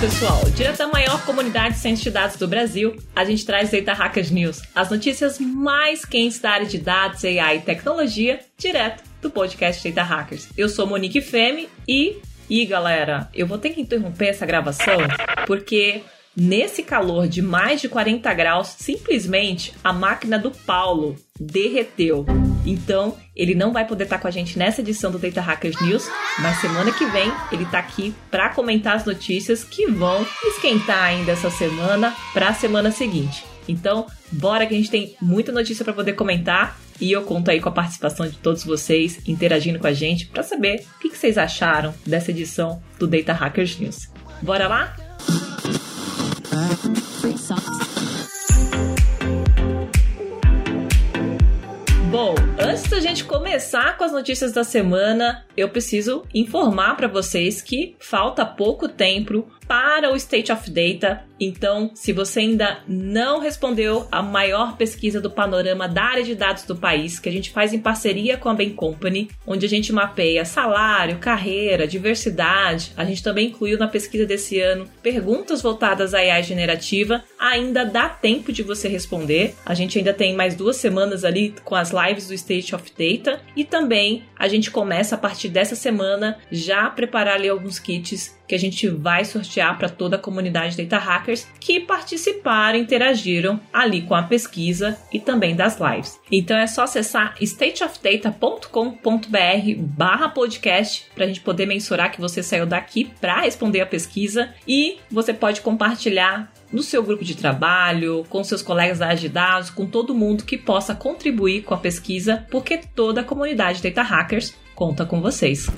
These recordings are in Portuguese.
pessoal! Direto da maior comunidade de ciência de dados do Brasil, a gente traz Data Hackers News, as notícias mais quentes da área de dados, AI e tecnologia, direto do podcast Data Hackers. Eu sou Monique Femi e, e galera, eu vou ter que interromper essa gravação porque nesse calor de mais de 40 graus, simplesmente a máquina do Paulo derreteu. Então, ele não vai poder estar com a gente nessa edição do Data Hackers News, mas semana que vem ele está aqui para comentar as notícias que vão esquentar ainda essa semana para a semana seguinte. Então, bora que a gente tem muita notícia para poder comentar e eu conto aí com a participação de todos vocês interagindo com a gente para saber o que vocês acharam dessa edição do Data Hackers News. Bora lá? Da gente começar com as notícias da semana, eu preciso informar para vocês que falta pouco tempo para o State of Data. Então, se você ainda não respondeu a maior pesquisa do panorama da área de dados do país, que a gente faz em parceria com a Bain Company, onde a gente mapeia salário, carreira, diversidade, a gente também incluiu na pesquisa desse ano perguntas voltadas à AI generativa, ainda dá tempo de você responder. A gente ainda tem mais duas semanas ali com as lives do State of Data e também a gente começa a partir dessa semana já a preparar ali alguns kits que a gente vai sortear para toda a comunidade Data Hackers que participaram, interagiram ali com a pesquisa e também das lives. Então é só acessar stateofdata.com.br podcast para a gente poder mensurar que você saiu daqui para responder a pesquisa e você pode compartilhar no seu grupo de trabalho, com seus colegas da área de dados, com todo mundo que possa contribuir com a pesquisa, porque toda a comunidade Data Hackers conta com vocês.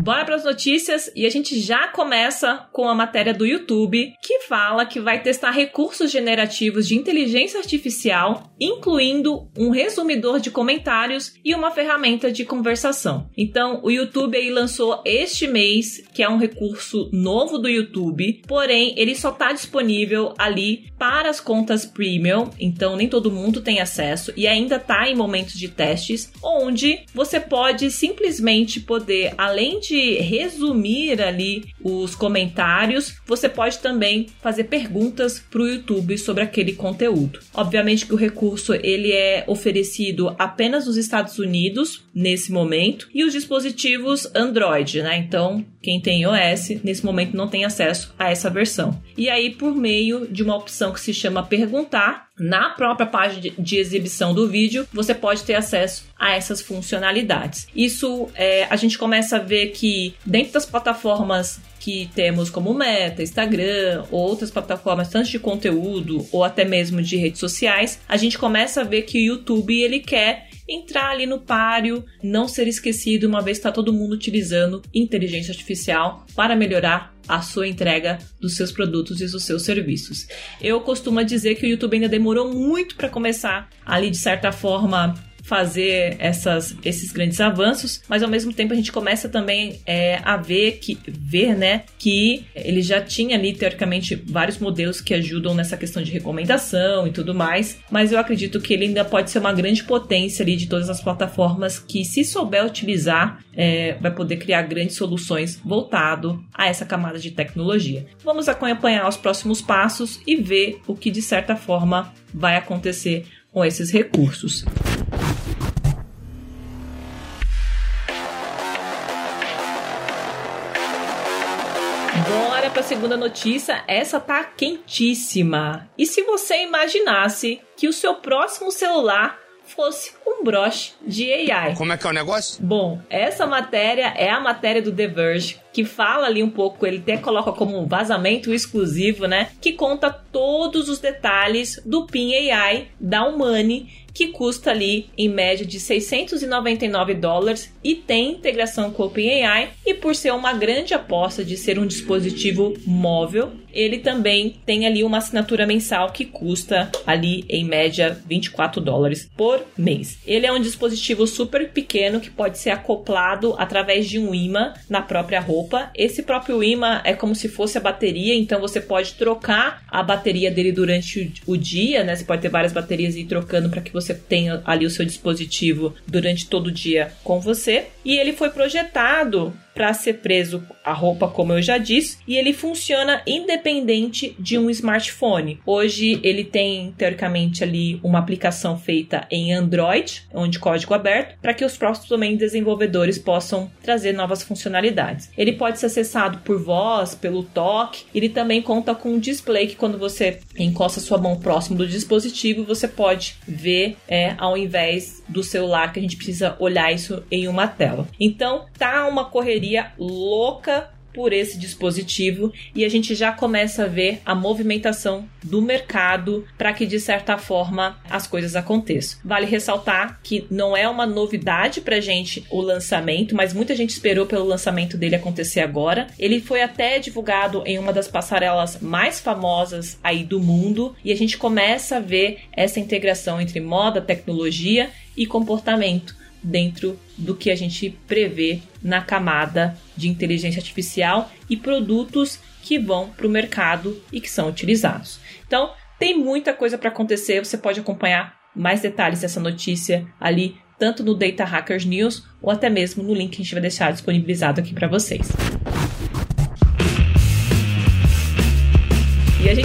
Bora para as notícias e a gente já começa com a matéria do YouTube que fala que vai testar recursos generativos de inteligência artificial, incluindo um resumidor de comentários e uma ferramenta de conversação. Então, o YouTube aí lançou este mês, que é um recurso novo do YouTube, porém ele só está disponível ali para as contas premium, então nem todo mundo tem acesso e ainda está em momentos de testes, onde você pode simplesmente poder, além de resumir ali os comentários, você pode também fazer perguntas para o YouTube sobre aquele conteúdo. Obviamente que o recurso ele é oferecido apenas nos Estados Unidos nesse momento e os dispositivos Android, né? Então quem tem iOS nesse momento não tem acesso a essa versão. E aí por meio de uma opção que se chama perguntar na própria página de exibição do vídeo, você pode ter acesso a essas funcionalidades. Isso é, a gente começa a ver que dentro das plataformas que temos como Meta, Instagram, outras plataformas tanto de conteúdo ou até mesmo de redes sociais, a gente começa a ver que o YouTube ele quer entrar ali no páreo, não ser esquecido uma vez que está todo mundo utilizando inteligência artificial para melhorar a sua entrega dos seus produtos e dos seus serviços. Eu costumo dizer que o YouTube ainda demorou muito para começar ali de certa forma fazer essas, esses grandes avanços, mas ao mesmo tempo a gente começa também é, a ver que ver, né, que ele já tinha ali teoricamente vários modelos que ajudam nessa questão de recomendação e tudo mais, mas eu acredito que ele ainda pode ser uma grande potência ali de todas as plataformas que se souber utilizar é, vai poder criar grandes soluções voltado a essa camada de tecnologia. Vamos acompanhar os próximos passos e ver o que de certa forma vai acontecer com esses recursos. Bora para a segunda notícia. Essa tá quentíssima. E se você imaginasse que o seu próximo celular fosse um broche de AI. Como é que é o negócio? Bom, essa matéria é a matéria do The Verge, que fala ali um pouco, ele até coloca como um vazamento exclusivo, né? Que conta todos os detalhes do PIN AI da Humani que custa ali em média de 699 dólares e tem integração com o OpenAI e por ser uma grande aposta de ser um dispositivo móvel, ele também tem ali uma assinatura mensal que custa ali em média 24 dólares por mês. Ele é um dispositivo super pequeno que pode ser acoplado através de um imã na própria roupa. Esse próprio imã é como se fosse a bateria, então você pode trocar a bateria dele durante o dia, né? Você pode ter várias baterias e ir trocando para que você tenha ali o seu dispositivo durante todo o dia com você. E ele foi projetado para ser preso a roupa, como eu já disse, e ele funciona independente de um smartphone. Hoje ele tem teoricamente ali uma aplicação feita em Android, onde código aberto, para que os próximos também desenvolvedores possam trazer novas funcionalidades. Ele pode ser acessado por voz, pelo toque. Ele também conta com um display que quando você encosta sua mão próximo do dispositivo, você pode ver é, ao invés do celular que a gente precisa olhar isso em uma tela. Então tá uma correria louca por esse dispositivo e a gente já começa a ver a movimentação do mercado para que de certa forma as coisas aconteçam. Vale ressaltar que não é uma novidade para gente o lançamento, mas muita gente esperou pelo lançamento dele acontecer agora. Ele foi até divulgado em uma das passarelas mais famosas aí do mundo e a gente começa a ver essa integração entre moda, tecnologia e comportamento dentro do que a gente prevê na camada de inteligência artificial e produtos que vão para o mercado e que são utilizados. Então, tem muita coisa para acontecer, você pode acompanhar mais detalhes dessa notícia ali, tanto no Data Hackers News ou até mesmo no link que a gente vai deixar disponibilizado aqui para vocês.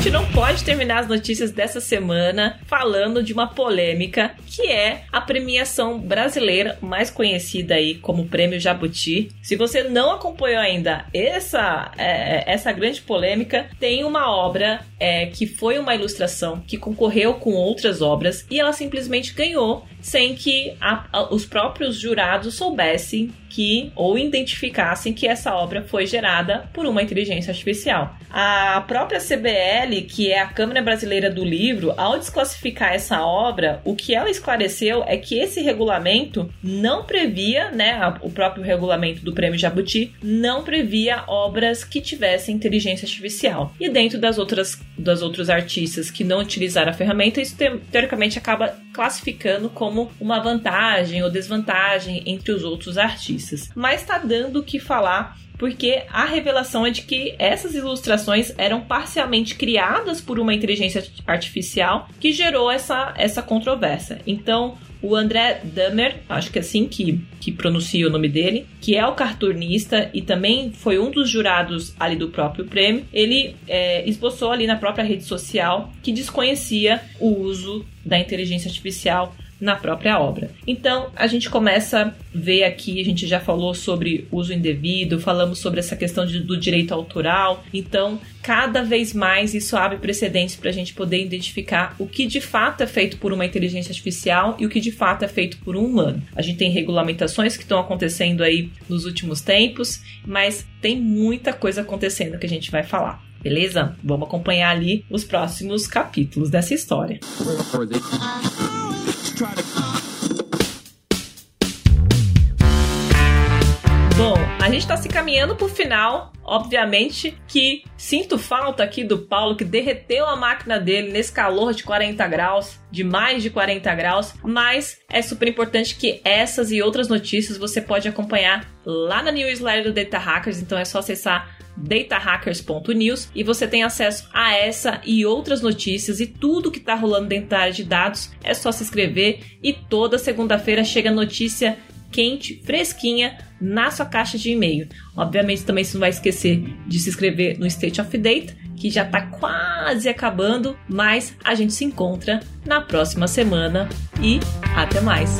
Gente não pode terminar as notícias dessa semana falando de uma polêmica que é a premiação brasileira mais conhecida aí como Prêmio Jabuti. Se você não acompanhou ainda essa, é, essa grande polêmica, tem uma obra é, que foi uma ilustração que concorreu com outras obras e ela simplesmente ganhou sem que a, a, os próprios jurados soubessem que ou identificassem que essa obra foi gerada por uma inteligência artificial. A própria CBL, que é a Câmara Brasileira do Livro, ao desclassificar essa obra, o que ela esclareceu é que esse regulamento não previa, né, o próprio regulamento do Prêmio Jabuti não previa obras que tivessem inteligência artificial. E dentro das outras das outros artistas que não utilizaram a ferramenta, isso teoricamente acaba classificando como uma vantagem ou desvantagem entre os outros artistas. Mas está dando o que falar porque a revelação é de que essas ilustrações eram parcialmente criadas por uma inteligência artificial que gerou essa, essa controvérsia. Então, o André Dummer, acho que é assim que, que pronuncia o nome dele, que é o cartunista e também foi um dos jurados ali do próprio prêmio, ele é, esboçou ali na própria rede social que desconhecia o uso da inteligência artificial na própria obra. Então, a gente começa a ver aqui, a gente já falou sobre uso indevido, falamos sobre essa questão de, do direito autoral. Então, cada vez mais isso abre precedentes para a gente poder identificar o que de fato é feito por uma inteligência artificial e o que de fato é feito por um humano. A gente tem regulamentações que estão acontecendo aí nos últimos tempos, mas tem muita coisa acontecendo que a gente vai falar. Beleza? Vamos acompanhar ali os próximos capítulos dessa história. Bom, a gente está se caminhando para o final. Obviamente que sinto falta aqui do Paulo que derreteu a máquina dele nesse calor de 40 graus, de mais de 40 graus, mas é super importante que essas e outras notícias você pode acompanhar lá na newsletter do Data Hackers, então é só acessar datahackers.news e você tem acesso a essa e outras notícias e tudo que está rolando dentro da área de dados. É só se inscrever e toda segunda-feira chega notícia quente, fresquinha na sua caixa de e-mail. Obviamente também você não vai esquecer de se inscrever no State of Data, que já está quase acabando, mas a gente se encontra na próxima semana e até mais.